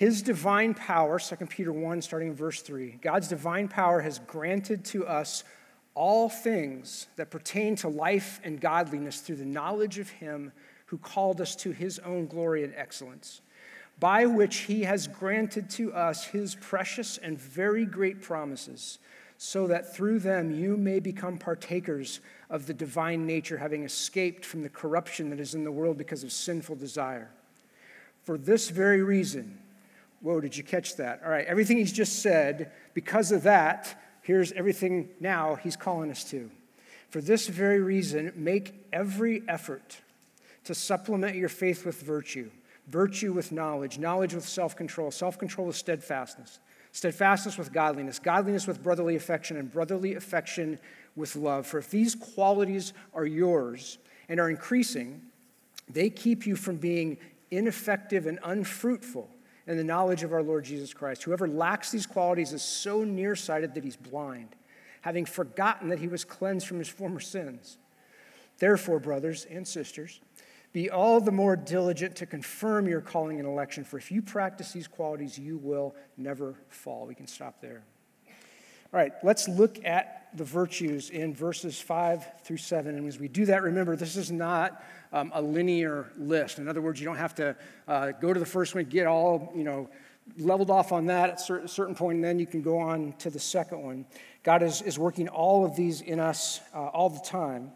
His divine power, 2 Peter 1, starting in verse 3, God's divine power has granted to us all things that pertain to life and godliness through the knowledge of Him who called us to His own glory and excellence, by which He has granted to us His precious and very great promises, so that through them you may become partakers of the divine nature, having escaped from the corruption that is in the world because of sinful desire. For this very reason, whoa, did you catch that? All right, everything He's just said, because of that, Here's everything now he's calling us to. For this very reason, make every effort to supplement your faith with virtue, virtue with knowledge, knowledge with self control, self control with steadfastness, steadfastness with godliness, godliness with brotherly affection, and brotherly affection with love. For if these qualities are yours and are increasing, they keep you from being ineffective and unfruitful and the knowledge of our Lord Jesus Christ. Whoever lacks these qualities is so nearsighted that he's blind, having forgotten that he was cleansed from his former sins. Therefore, brothers and sisters, be all the more diligent to confirm your calling and election, for if you practice these qualities, you will never fall. We can stop there. All right, let's look at the virtues in verses 5 through 7. And as we do that, remember, this is not um, a linear list. In other words, you don't have to uh, go to the first one, get all, you know, leveled off on that at a certain point, and then you can go on to the second one. God is, is working all of these in us uh, all the time.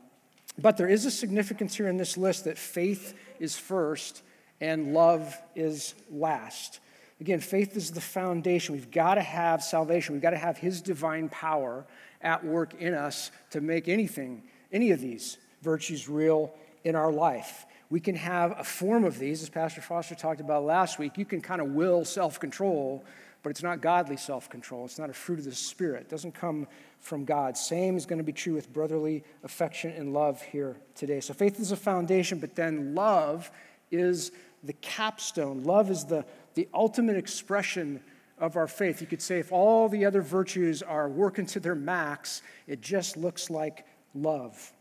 But there is a significance here in this list that faith is first and love is last. Again, faith is the foundation. We've got to have salvation. We've got to have His divine power at work in us to make anything, any of these virtues real in our life. We can have a form of these, as Pastor Foster talked about last week. You can kind of will self control, but it's not godly self control. It's not a fruit of the Spirit. It doesn't come from God. Same is going to be true with brotherly affection and love here today. So faith is a foundation, but then love is the capstone. Love is the the ultimate expression of our faith. You could say if all the other virtues are working to their max, it just looks like love.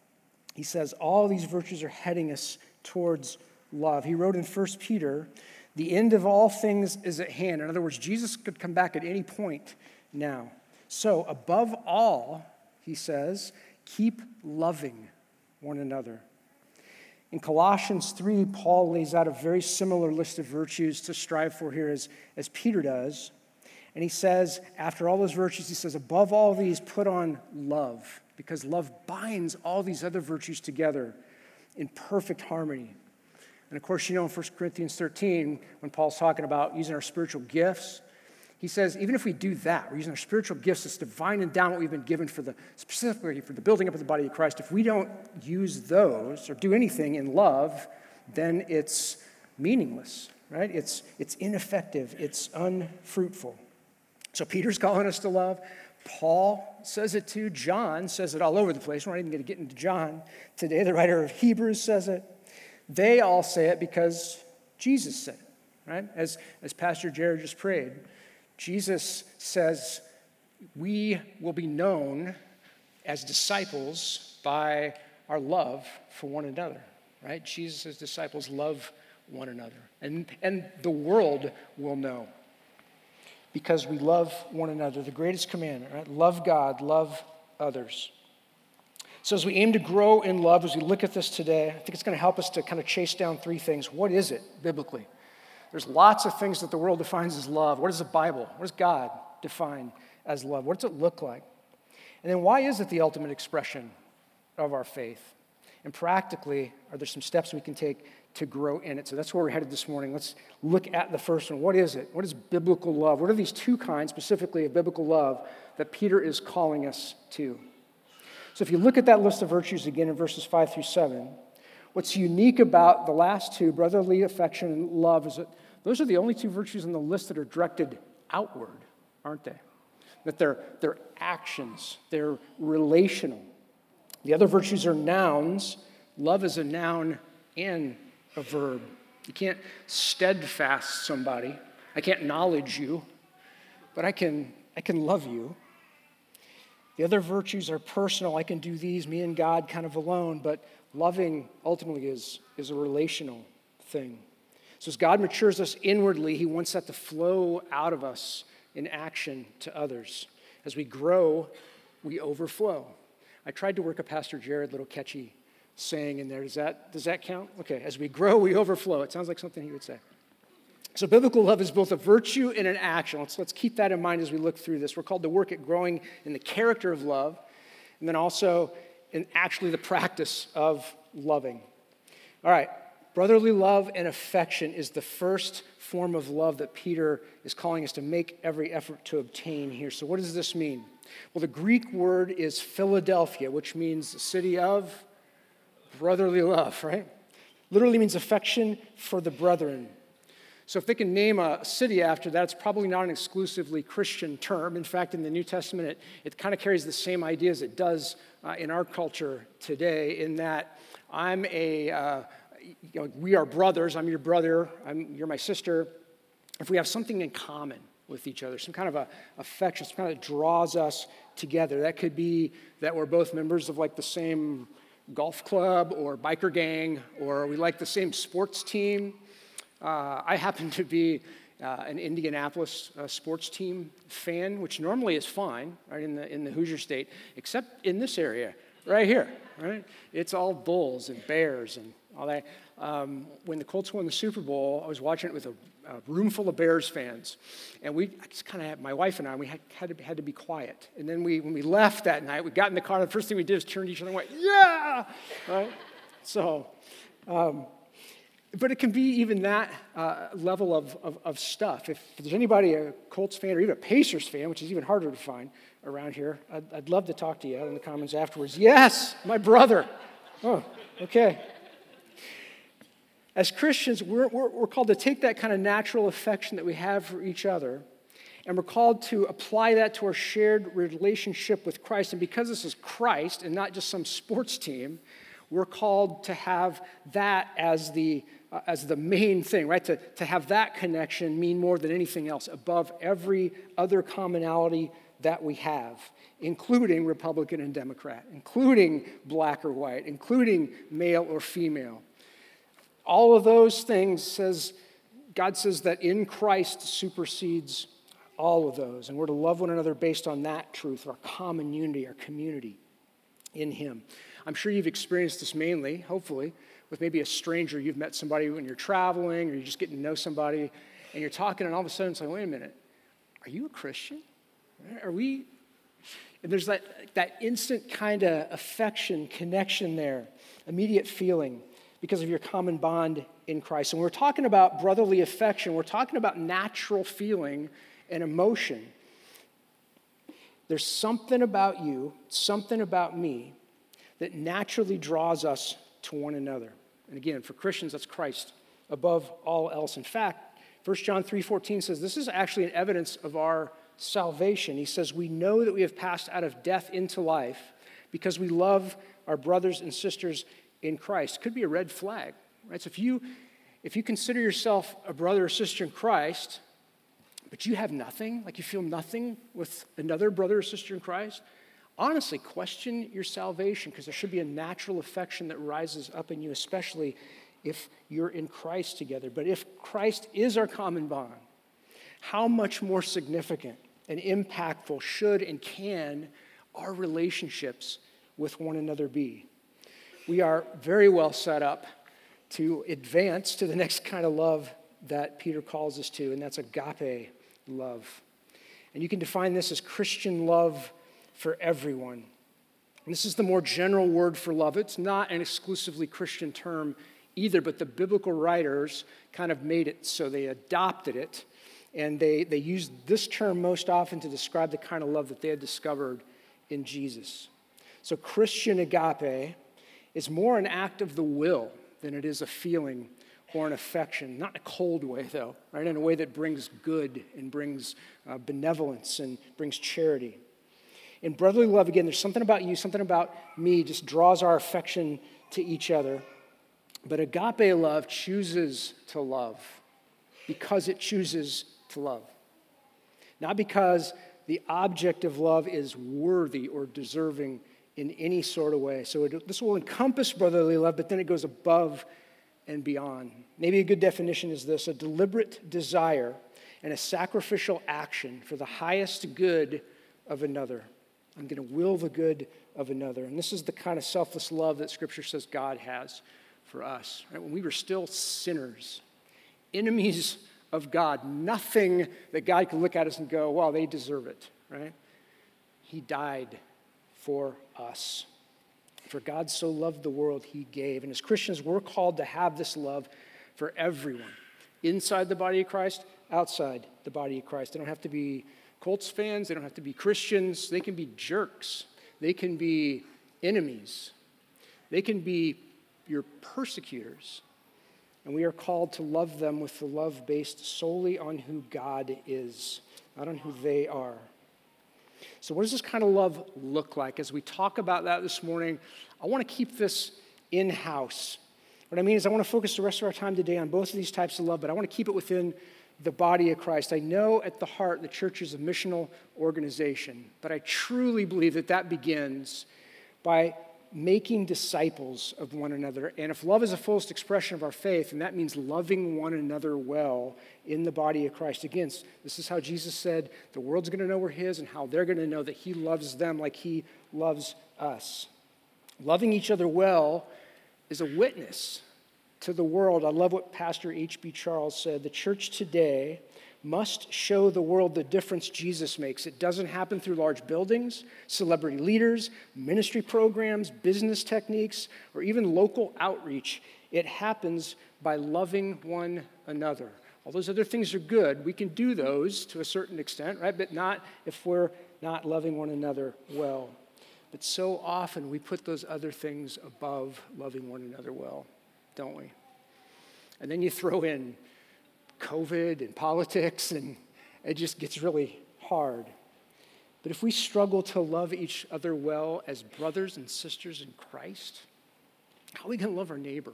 He says all these virtues are heading us towards love. He wrote in 1 Peter, the end of all things is at hand. In other words, Jesus could come back at any point now. So, above all, he says, keep loving one another. In Colossians 3, Paul lays out a very similar list of virtues to strive for here as, as Peter does. And he says, after all those virtues, he says, above all these, put on love, because love binds all these other virtues together in perfect harmony. And of course, you know in 1 Corinthians 13, when Paul's talking about using our spiritual gifts, he says, even if we do that, we're using our spiritual gifts, this divine endowment we've been given for the specifically for the building up of the body of Christ. If we don't use those or do anything in love, then it's meaningless, right? It's it's ineffective, it's unfruitful. So Peter's calling us to love. Paul says it too. John says it all over the place. We're not even going to get into John today. The writer of Hebrews says it. They all say it because Jesus said it, right? As, as Pastor Jared just prayed. Jesus says, We will be known as disciples by our love for one another, right? Jesus' disciples love one another. And, and the world will know because we love one another. The greatest commandment, right? Love God, love others. So, as we aim to grow in love, as we look at this today, I think it's going to help us to kind of chase down three things. What is it biblically? There's lots of things that the world defines as love. What is the Bible? What does God define as love? What does it look like? And then why is it the ultimate expression of our faith? And practically, are there some steps we can take to grow in it? So that's where we're headed this morning. Let's look at the first one. What is it? What is biblical love? What are these two kinds specifically of biblical love that Peter is calling us to? So if you look at that list of virtues again in verses 5 through 7, what's unique about the last two, brotherly affection and love, is that those are the only two virtues on the list that are directed outward, aren't they? That they're, they're actions, they're relational. The other virtues are nouns. Love is a noun and a verb. You can't steadfast somebody. I can't knowledge you, but I can, I can love you. The other virtues are personal. I can do these, me and God, kind of alone, but loving ultimately is, is a relational thing. So as God matures us inwardly, He wants that to flow out of us in action to others. As we grow, we overflow. I tried to work a Pastor Jared little catchy saying in there. Does that, does that count? Okay, as we grow, we overflow. It sounds like something he would say. So, biblical love is both a virtue and an action. Let's, let's keep that in mind as we look through this. We're called to work at growing in the character of love, and then also in actually the practice of loving. All right, brotherly love and affection is the first form of love that Peter is calling us to make every effort to obtain here. So, what does this mean? Well, the Greek word is Philadelphia, which means city of brotherly love, right? Literally means affection for the brethren. So, if they can name a city after that, it's probably not an exclusively Christian term. In fact, in the New Testament, it, it kind of carries the same idea as it does uh, in our culture today, in that I'm a, uh, you know, we are brothers. I'm your brother, I'm, you're my sister. If we have something in common with each other, some kind of a affection, some kind of draws us together. That could be that we're both members of like the same golf club or biker gang, or we like the same sports team uh, I happen to be uh, an Indianapolis uh, sports team fan, which normally is fine, right, in the, in the Hoosier State, except in this area, right here, right? It's all Bulls and Bears and all that. Um, when the Colts won the Super Bowl, I was watching it with a, a room full of Bears fans. And we just kind of had, my wife and I, we had, had, to, had to be quiet. And then we, when we left that night, we got in the car, the first thing we did was turn each other and went, yeah! Right? So, um, but it can be even that uh, level of, of, of, stuff. If there's anybody, a Colts fan or even a Pacers fan, which is even harder to find around here, I'd, I'd love to talk to you out in the comments afterwards. Yes, my brother. Oh, okay. As Christians, we're, we're, we're called to take that kind of natural affection that we have for each other, and we're called to apply that to our shared relationship with Christ. And because this is Christ and not just some sports team, we're called to have that as the uh, as the main thing, right? To, to have that connection mean more than anything else, above every other commonality that we have, including Republican and Democrat, including black or white, including male or female. All of those things says, God says that in Christ supersedes all of those. And we're to love one another based on that truth, our common unity, our community in Him. I'm sure you've experienced this mainly, hopefully, with maybe a stranger. You've met somebody when you're traveling or you're just getting to know somebody and you're talking, and all of a sudden it's like, wait a minute, are you a Christian? Are we? And there's that, that instant kind of affection, connection there, immediate feeling because of your common bond in Christ. And we're talking about brotherly affection, we're talking about natural feeling and emotion. There's something about you, something about me, that naturally draws us to one another. And again, for Christians, that's Christ above all else. In fact, 1 John 3:14 says this is actually an evidence of our salvation. He says, "We know that we have passed out of death into life because we love our brothers and sisters in Christ." Could be a red flag, right? So if you if you consider yourself a brother or sister in Christ, but you have nothing, like you feel nothing with another brother or sister in Christ, honestly question your salvation because there should be a natural affection that rises up in you, especially if you're in Christ together. But if Christ is our common bond, how much more significant and impactful should and can our relationships with one another be? We are very well set up to advance to the next kind of love that Peter calls us to, and that's agape love. And you can define this as Christian love for everyone. And this is the more general word for love. It's not an exclusively Christian term either, but the biblical writers kind of made it so they adopted it. And they, they used this term most often to describe the kind of love that they had discovered in Jesus. So, Christian agape is more an act of the will than it is a feeling or an affection. Not in a cold way, though, right? In a way that brings good and brings uh, benevolence and brings charity. In brotherly love, again, there's something about you, something about me, just draws our affection to each other. But agape love chooses to love because it chooses to love. Not because the object of love is worthy or deserving in any sort of way. So it, this will encompass brotherly love, but then it goes above and beyond. Maybe a good definition is this a deliberate desire and a sacrificial action for the highest good of another. I'm going to will the good of another. And this is the kind of selfless love that Scripture says God has for us. Right? When we were still sinners, enemies of God, nothing that God could look at us and go, well, they deserve it, right? He died for us. For God so loved the world, he gave. And as Christians, we're called to have this love for everyone inside the body of Christ, outside the body of Christ. They don't have to be Colts fans, they don't have to be Christians, they can be jerks, they can be enemies, they can be your persecutors. And we are called to love them with the love based solely on who God is, not on who they are. So, what does this kind of love look like? As we talk about that this morning, I want to keep this in house. What I mean is, I want to focus the rest of our time today on both of these types of love, but I want to keep it within the body of Christ. I know at the heart the church is a missional organization, but I truly believe that that begins by making disciples of one another. And if love is the fullest expression of our faith, and that means loving one another well in the body of Christ. Again, this is how Jesus said the world's going to know we're His and how they're going to know that He loves them like He loves us. Loving each other well is a witness to the world. I love what Pastor H.B. Charles said. The church today must show the world the difference Jesus makes. It doesn't happen through large buildings, celebrity leaders, ministry programs, business techniques, or even local outreach. It happens by loving one another. All those other things are good. We can do those to a certain extent, right? But not if we're not loving one another well. But so often we put those other things above loving one another well, don't we? And then you throw in COVID and politics, and it just gets really hard. But if we struggle to love each other well as brothers and sisters in Christ, how are we going to love our neighbor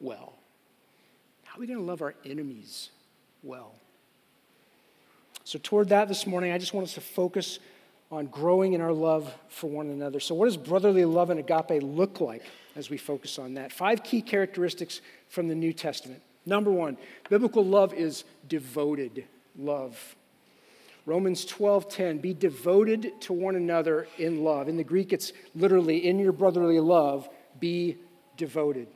well? How are we going to love our enemies well? So, toward that this morning, I just want us to focus on growing in our love for one another. So, what does brotherly love and agape look like as we focus on that? Five key characteristics from the New Testament. Number one, biblical love is devoted love. Romans 12:10 be devoted to one another in love. In the Greek it's literally in your brotherly love be devoted.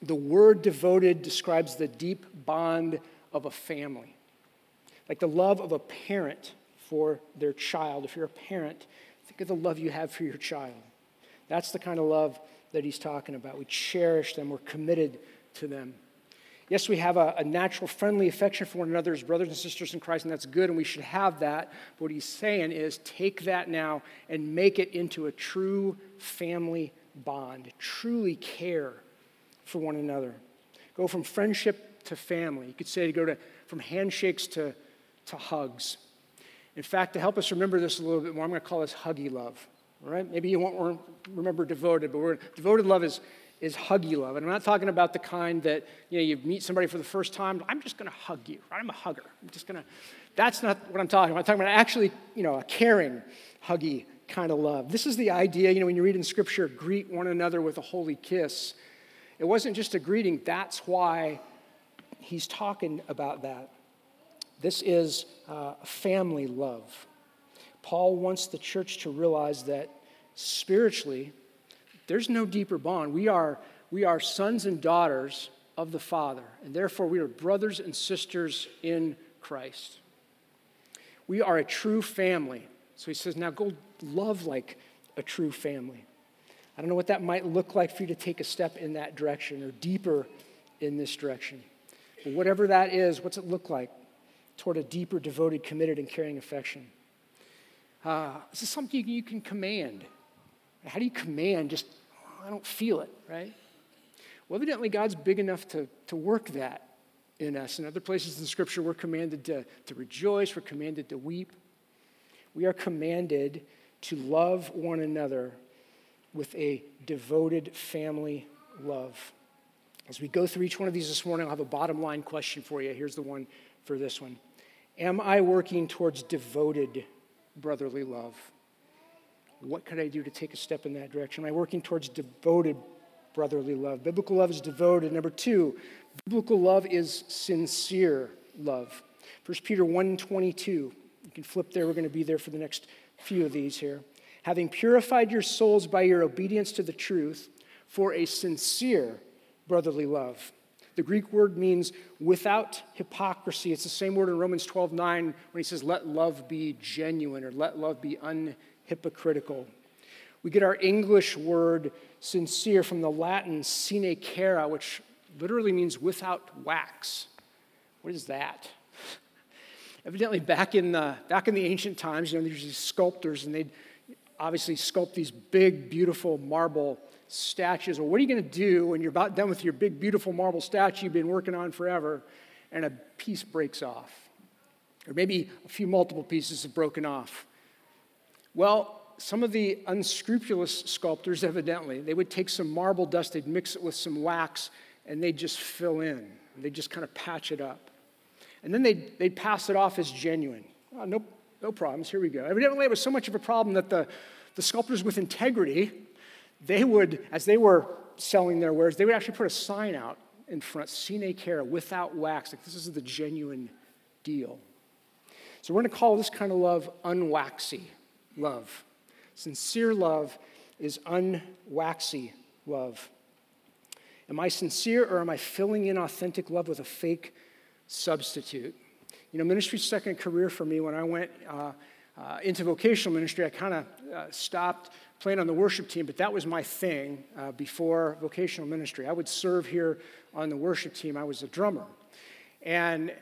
The word devoted describes the deep bond of a family. Like the love of a parent for their child. If you're a parent, think of the love you have for your child. That's the kind of love that he's talking about. We cherish them, we're committed to them. Yes, we have a, a, natural friendly affection for one another as brothers and sisters in Christ, and that's good, and we should have that. But what he's saying is take that now and make it into a true family bond. Truly care for one another. Go from friendship to family. You could say to go to, from handshakes to, to hugs. In fact, to help us remember this a little bit more, I'm going to call this huggy love. All right? Maybe you won't remember devoted, but devoted love is is huggy love. And I'm not talking about the kind that, you know, you meet somebody for the first time, I'm just going to hug you. I'm a hugger. I'm just going to, that's not what I'm talking about. I'm talking about actually, you know, a caring, huggy kind of love. This is the idea, you know, when you read in Scripture, greet one another with a holy kiss. It wasn't just a greeting, that's why he's talking about that. This is uh, family love. Paul wants the church to realize that spiritually, there's no deeper bond. We are, we are sons and daughters of the Father, and therefore we are brothers and sisters in Christ. We are a true family. So he says, now go love like a true family. I don't know what that might look like for you to take a step in that direction or deeper in this direction. But whatever that is, what's it look like toward a deeper, devoted, committed, and caring affection? Uh, this is something you can command. How do you command just, oh, I don't feel it, right? Well, evidently, God's big enough to, to work that in us. In other places in Scripture, we're commanded to, to rejoice, we're commanded to weep. We are commanded to love one another with a devoted family love. As we go through each one of these this morning, I'll have a bottom line question for you. Here's the one for this one Am I working towards devoted brotherly love? What could I do to take a step in that direction? Am I working towards devoted brotherly love. Biblical love is devoted. Number two, biblical love is sincere love. 1 Peter 1 22. You can flip there. We're going to be there for the next few of these here. Having purified your souls by your obedience to the truth for a sincere brotherly love. The Greek word means without hypocrisy. It's the same word in Romans 12 9 when he says, let love be genuine or let love be unhypocritical. We get our English word sincere from the Latin sine cera, which literally means without wax. What is that? Evidently, back in, the, back in the ancient times, you know, there's these sculptors, and they'd obviously sculpt these big, beautiful marble statues. Well, what are you going to do when you're about done with your big, beautiful marble statue you've been working on forever, and a piece breaks off? Or maybe a few multiple pieces have broken off. Well, some of the unscrupulous sculptors, evidently, they would take some marble dust, they'd mix it with some wax, and they'd just fill in. They'd just kind of patch it up. And then they'd, they'd pass it off as genuine. Ah, oh, no, no problems, here we go. Evidently, it was so much of a problem that the, the sculptors with integrity, they would, as they were selling their wares, they would actually put a sign out in front, sine without wax. Like, this is the genuine deal. So we're going to call this kind of love unwaxy love. Sincere love is unwaxy love. Am I sincere or am I filling in authentic love with a fake substitute. You know, ministry's second career for me. When I went uh, uh, into vocational ministry, I kind of uh, stopped playing on the worship team, but that was my thing uh, before vocational ministry. I would serve here on the worship team. I was a drummer. And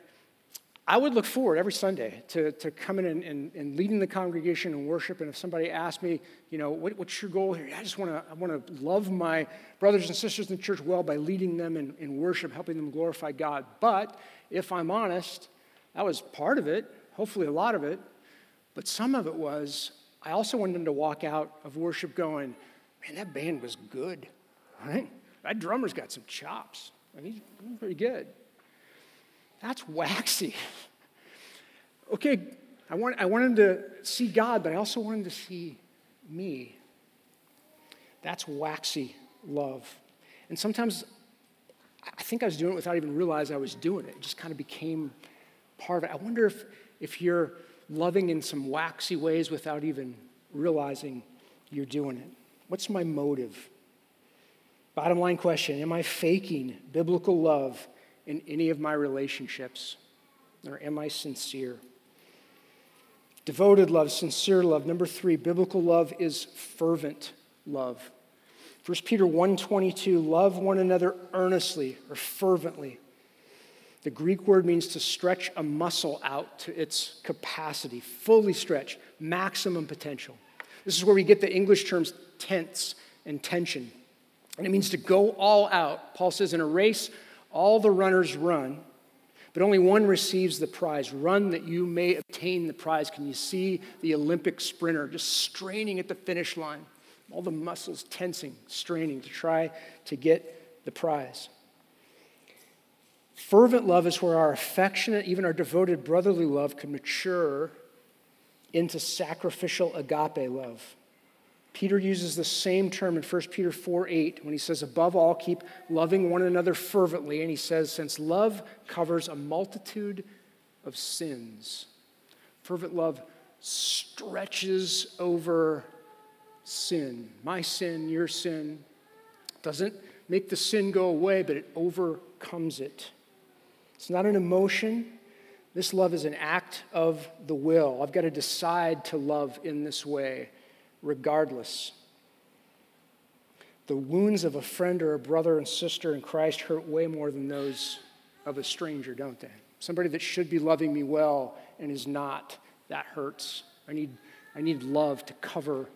I would look forward every Sunday to, to coming in and, and leading the congregation in worship. And if somebody asked me, you know, what, what's your goal here? I just want to I want to love my brothers and sisters in the church well by leading them in, in worship, helping them glorify God. But if I'm honest, that was part of it, hopefully a lot of it. But some of it was, I also wanted them to walk out of worship going, man, that band was good, right? That drummer's got some chops. I mean, he's pretty good. That's waxy. Okay, I want, I want him to see God, but I also want him to see me. That's waxy love. And sometimes I think I was doing it without even realizing I was doing it. It just kind of became part of it. I wonder if, if you're loving in some waxy ways without even realizing you're doing it. What's my motive? Bottom line question Am I faking biblical love in any of my relationships? Or am I sincere? Devoted love, sincere love. Number three, biblical love is fervent love. 1 Peter 1:22, love one another earnestly or fervently. The Greek word means to stretch a muscle out to its capacity, fully stretch, maximum potential. This is where we get the English terms tense and tension. And it means to go all out. Paul says, in a race, all the runners run, but only one receives the prize. Run that you may obtain the prize. Can you see the Olympic sprinter just straining at the finish line? All the muscles tensing, straining to try to get the prize. Fervent love is where our affectionate, even our devoted brotherly love can mature into sacrificial agape love. Peter uses the same term in 1 Peter 4 8 when he says, Above all, keep loving one another fervently. And he says, Since love covers a multitude of sins, fervent love stretches over sin. My sin, your sin, doesn't make the sin go away, but it overcomes it. It's not an emotion. This love is an act of the will. I've got to decide to love in this way regardless. The wounds of a friend or a brother and sister in Christ hurt way more than those of a stranger, don't they? Somebody that should be loving me well and is not, that hurts. I need, I need love to cover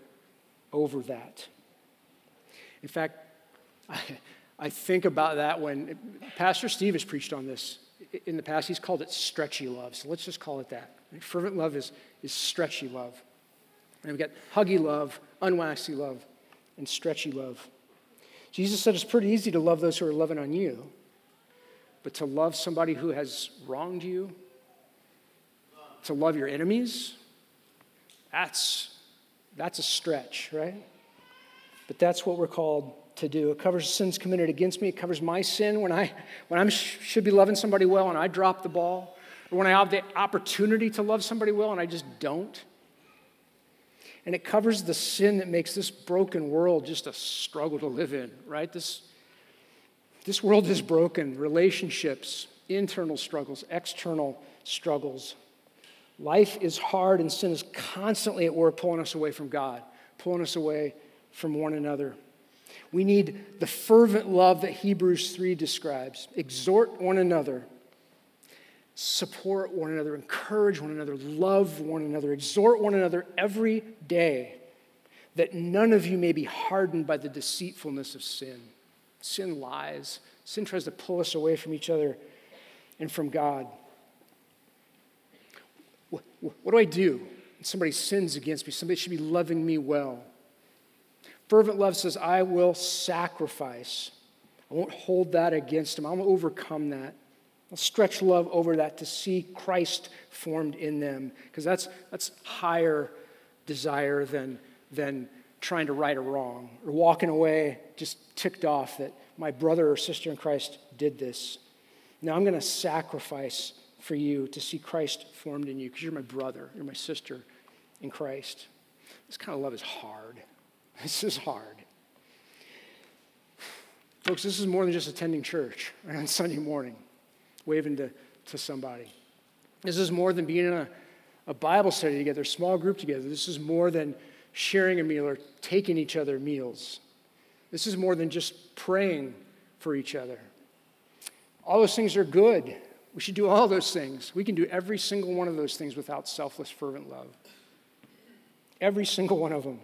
over that. In fact, I, I think about that when Pastor Steve has preached on this in the past. He's called it stretchy love. So let's just call it that. Fervent love is, is stretchy love. And we've got huggy love, unwaxy love, and stretchy love. Jesus said it's pretty easy to love those who are loving on you, but to love somebody who has wronged you, to love your enemies, that's, that's a stretch, right? But that's what we're called to do. It covers sins committed against me. It covers my sin when I when I should be loving somebody well and I drop the ball, or when I have the opportunity to love somebody well and I just don't. And it covers the sin that makes this broken world just a struggle to live in, right? This, this world is broken. Relationships, internal struggles, external struggles. Life is hard, and sin is constantly at work pulling us away from God, pulling us away from one another. We need the fervent love that Hebrews 3 describes. Exhort one another, support one another, encourage one another, love one another, exhort one another every day, that none of you may be hardened by the deceitfulness of sin. Sin lies, sin tries to pull us away from each other and from God. What, do I do? when Somebody sins against me. Somebody should be loving me well. Fervent love says, I will sacrifice. I won't hold that against him. I'll overcome that. I'll stretch love over that to see Christ formed in them, because that's, that's higher desire than, than trying to right a wrong or walking away just ticked off that my brother or sister in Christ did this. Now I'm going to sacrifice for you to see Christ formed in you because you're my brother, you're my sister in Christ. This kind of love is hard. This is hard. Folks, this is more than just attending church on Sunday morning, waving to, to somebody. This is more than being in a, a Bible study together, small group together. This is more than sharing a meal or taking each other meals. This is more than just praying for each other. All those things are good. We should do all those things. We can do every single one of those things without selfless, fervent love. Every single one of them.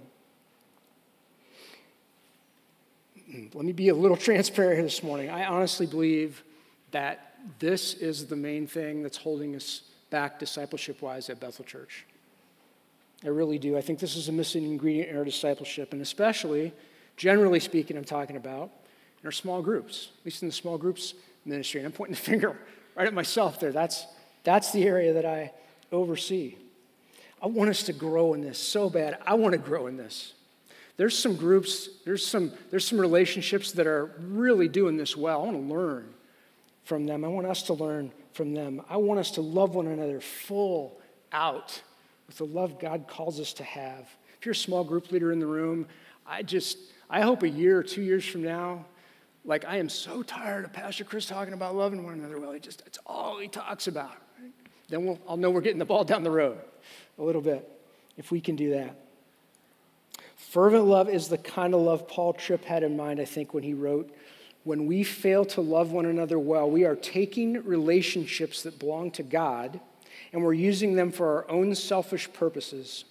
Hmm, let me be a little transparent this morning. I honestly believe that this is the main thing that's holding us back discipleship wise at Bethel Church. I really do. I think this is a missing ingredient in our discipleship, and especially, generally speaking, I'm talking about in our small groups, at least in the small groups ministry. And I'm pointing the finger right at myself there. That's, that's the area that I oversee. I want us to grow in this so bad. I want to grow in this. There's some groups, there's some, there's some relationships that are really doing this well. I want to learn from them. I want us to learn from them. I want us to love one another full out with the love God calls us to have. If you're a small group leader in the room, I just, I hope a year or two years from now, like I am so tired of Pastor Chris talking about loving one another. Well, he just, that's all he talks about. Then we'll, I'll know we're getting the ball down the road a little bit if we can do that. Fervent love is the kind of love Paul Tripp had in mind, I think, when he wrote, When we fail to love one another well, we are taking relationships that belong to God and we're using them for our own selfish purposes.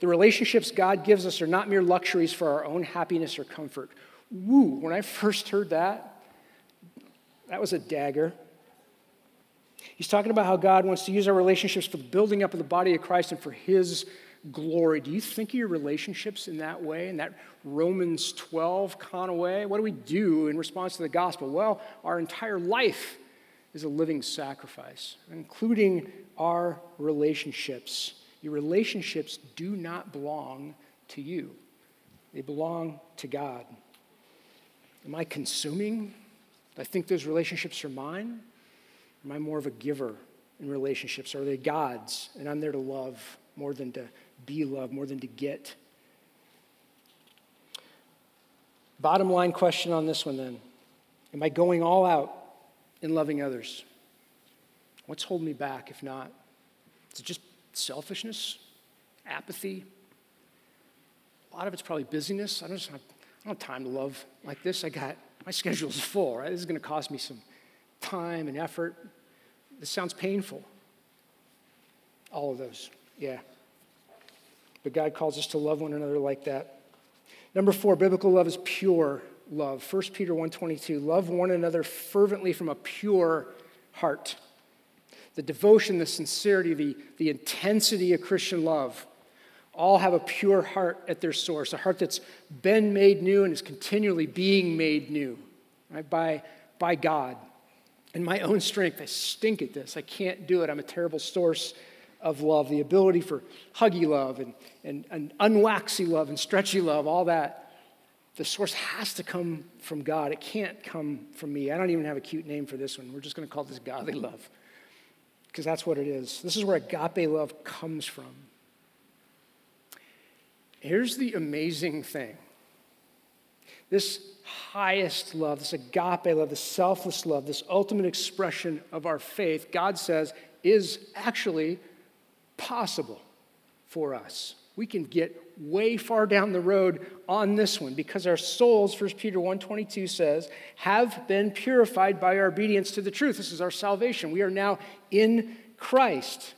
The relationships God gives us are not mere luxuries for our own happiness or comfort. Woo, when I first heard that, that was a dagger. He's talking about how God wants to use our relationships for the building up of the body of Christ and for His glory. Do you think of your relationships in that way, in that Romans 12 kind of way? What do we do in response to the gospel? Well, our entire life is a living sacrifice, including our relationships. Your relationships do not belong to you, they belong to God. Am I consuming? Do I think those relationships are mine? Am I more of a giver in relationships? Are they God's? And I'm there to love more than to be loved, more than to get. Bottom line question on this one then Am I going all out in loving others? What's holding me back if not? Is it just selfishness, apathy? A lot of it's probably busyness. I don't, have, I don't have time to love like this. I got, my schedule's full, right? This is going to cost me some time and effort. This sounds painful. All of those, yeah. But God calls us to love one another like that. Number four, biblical love is pure love. 1 Peter 1.22, love one another fervently from a pure heart. The devotion, the sincerity, the, the intensity of Christian love all have a pure heart at their source, a heart that's been made new and is continually being made new right, by, by God. In my own strength, I stink at this. I can't do it. I'm a terrible source of love, the ability for huggy love and, and, and unwaxy love and stretchy love, all that. the source has to come from God. It can't come from me. I don't even have a cute name for this one. We're just going to call this godly love because that's what it is. This is where agape love comes from. Here's the amazing thing this highest love, this agape love, this selfless love, this ultimate expression of our faith, God says, is actually possible for us. We can get way far down the road on this one because our souls 1 peter 1.22 says have been purified by our obedience to the truth. This is our salvation. We are now in christ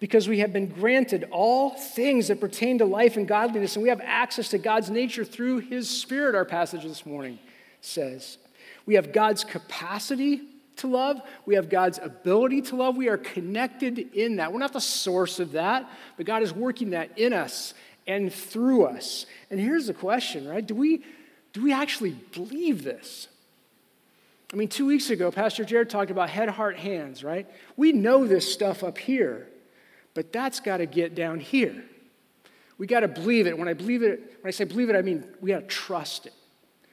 because we have been granted all things that pertain to life and godliness and we have access to god's nature through his spirit our passage this morning says. We have god's capacity to love. We have God's ability to love. We are connected in that. We're not the source of that, but God is working that in us and through us. And here's the question, right? Do we, do we actually believe this? I mean, two weeks ago, Pastor Jared talked about head, heart, hands, right? We know this stuff up here, but that's got to get down here. We got to believe it. When I believe it, when I say believe it, I mean we got to trust it.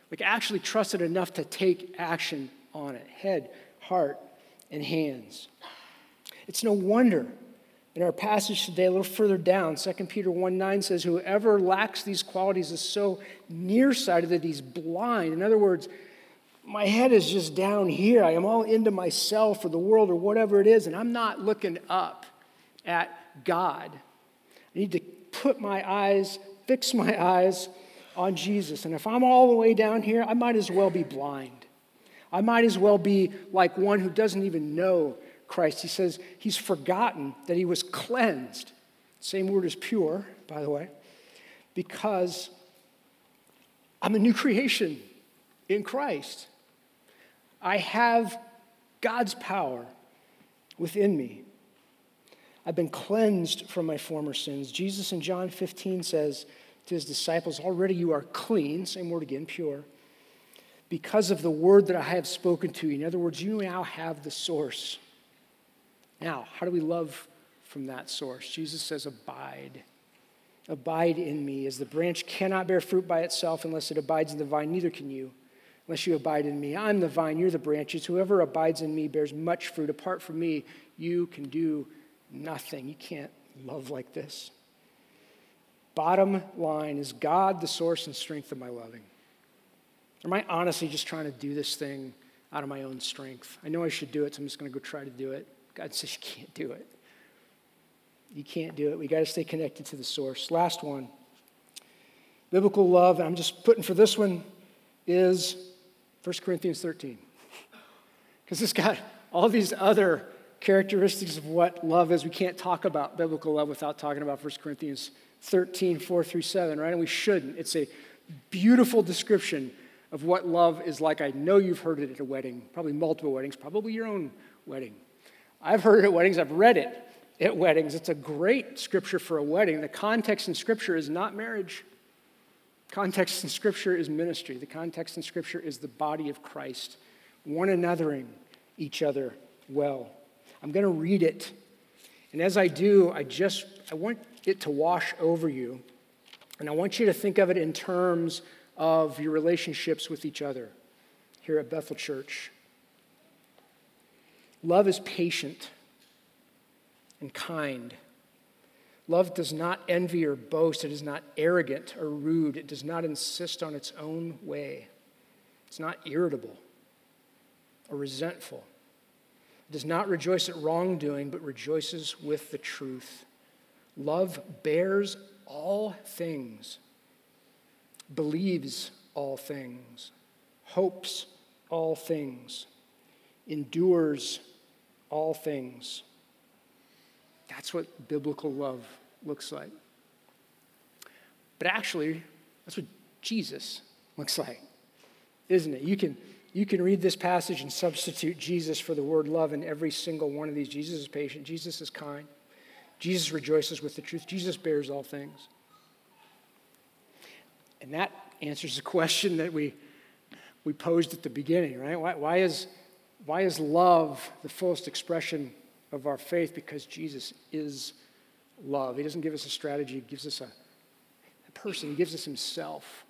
Like actually trust it enough to take action on it. Head, heart, and hands. It's no wonder in our passage today, a little further down, 2 Peter 1 9 says, Whoever lacks these qualities is so nearsighted that he's blind. In other words, my head is just down here. I am all into myself or the world or whatever it is, and I'm not looking up at God. I need to put my eyes, fix my eyes on Jesus. And if I'm all the way down here, I might as well be blind. I might as well be like one who doesn't even know Christ. He says he's forgotten that he was cleansed. Same word as pure, by the way, because I'm a new creation in Christ. I have God's power within me. I've been cleansed from my former sins. Jesus in John 15 says to his disciples, Already you are clean, same word again, pure because of the word that I have spoken to you. In other words, you now have the source. Now, how do we love from that source? Jesus says, Abide. Abide in me. As the branch cannot bear fruit by itself unless it abides in the vine, neither can you unless you abide in me. I'm the vine, you're the branches. Whoever abides in me bears much fruit. Apart from me, you can do nothing. You can't love like this. Bottom line is God the source and strength of my loving? Am I honestly just trying to do this thing out of my own strength? I know I should do it, so I'm just going to go try to do it. God says you can't do it. You can't do it. We got to stay connected to the source. Last one. Biblical love, I'm just putting for this one, is 1 Corinthians 13. Because it's got all these other characteristics of what love is. We can't talk about biblical love without talking about 1 Corinthians 13, 4 through 7, right? And we shouldn't. It's a beautiful description of what love is like. I know you've heard it at a wedding, probably multiple weddings, probably your own wedding. I've heard it at weddings, I've read it at weddings. It's a great scripture for a wedding. The context in scripture is not marriage. Context in scripture is ministry. The context in scripture is the body of Christ, one anothering each other well. I'm going to read it. And as I do, I just I want it to wash over you. And I want you to think of it in terms of your relationships with each other here at Bethel Church. Love is patient and kind. Love does not envy or boast. It is not arrogant or rude. It does not insist on its own way. It's not irritable or resentful. It does not rejoice at wrongdoing, but rejoices with the truth. Love bears all things believes all things, hopes all things, endures all things. That's what biblical love looks like. But actually, that's what Jesus looks like, isn't it? You can, you can read this passage and substitute Jesus for the word love in every single one of these. Jesus is patient, Jesus is kind, Jesus rejoices with the truth, Jesus bears all things. And that answers the question that we, we posed at the beginning, right? Why, why, is, why is love the fullest expression of our faith? Because Jesus is love. He doesn't give us a strategy, he gives us a, a person, he gives us himself.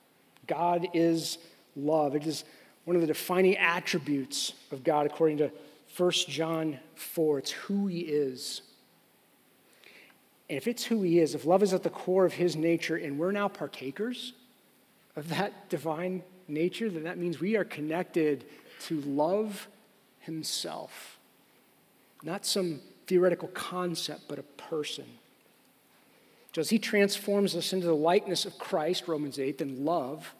God is love. It is one of the defining attributes of God according to 1 John 4. It's who he is. And if it's who he is, if love is at the core of his nature and we're now partakers of that divine nature, then that means we are connected to love himself. Not some theoretical concept, but a person. So as he transforms us into the likeness of Christ, Romans 8, then love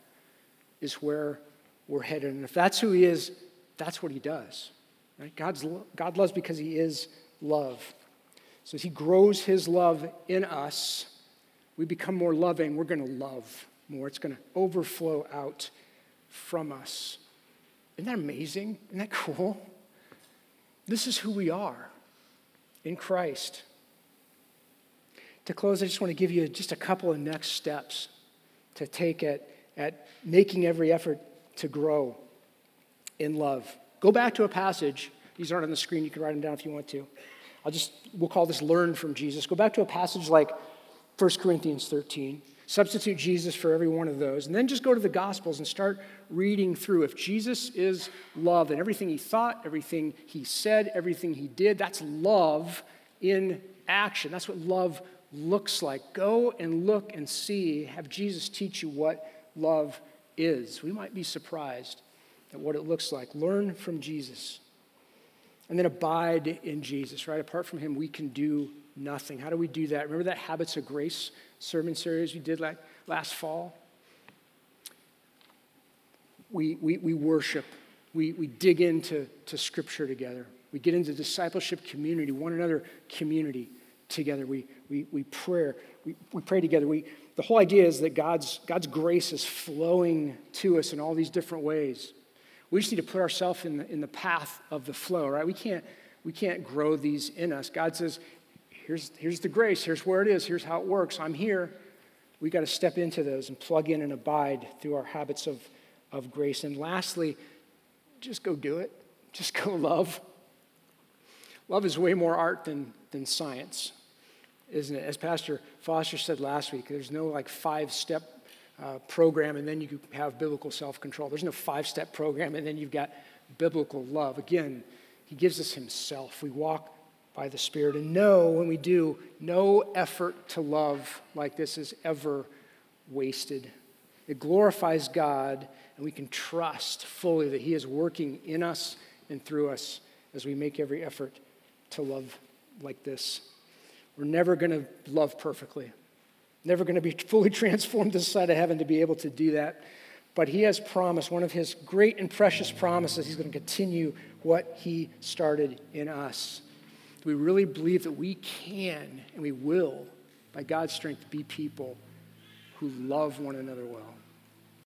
is where we're headed. And if that's who he is, that's what he does. Right? God's, God loves because he is love. So as he grows his love in us, we become more loving. We're going to love more. It's going to overflow out from us. Isn't that amazing? Isn't that cool? This is who we are in Christ. To close, I just want to give you just a couple of next steps to take at, at making every effort to grow in love. Go back to a passage. These aren't on the screen. You can write them down if you want to. I'll just, we'll call this learn from Jesus. Go back to a passage like 1 Corinthians 13. Substitute Jesus for every one of those. And then just go to the Gospels and start reading through. If Jesus is love and everything he thought, everything he said, everything he did, that's love in action. That's what love looks like. Go and look and see. Have Jesus teach you what love is. We might be surprised at what it looks like. Learn from Jesus. And then abide in Jesus, right? Apart from him, we can do nothing. How do we do that? Remember that Habits of Grace sermon series we did like last fall? We, we, we worship, we, we dig into to Scripture together. We get into discipleship community, one another community together. We, we, we pray. We, we pray together. We, the whole idea is that God's, God's grace is flowing to us in all these different ways. We just need to put ourselves in the, in the path of the flow, right? We can't, we can't grow these in us. God says, here's, here's the grace, here's where it is, here's how it works. I'm here. We got to step into those and plug in and abide through our habits of, of grace. And lastly, just go do it. Just go love. Love is way more art than, than science isn't it? As Pastor Foster said last week, there's no like five step uh, program and then you have biblical self control. There's no five step program and then you've got biblical love. Again, He gives us Himself. We walk by the Spirit and know when we do, no effort to love like this is ever wasted. It glorifies God, and we can trust fully that He is working in us and through us as we make every effort to love like this. We're never going to love perfectly, never going to be fully transformed this side of heaven to be able to do that. But he has promised, one of his great and precious promises, he's going to continue what he started in us. We really believe that we can and we will, by God's strength, be people who love one another well.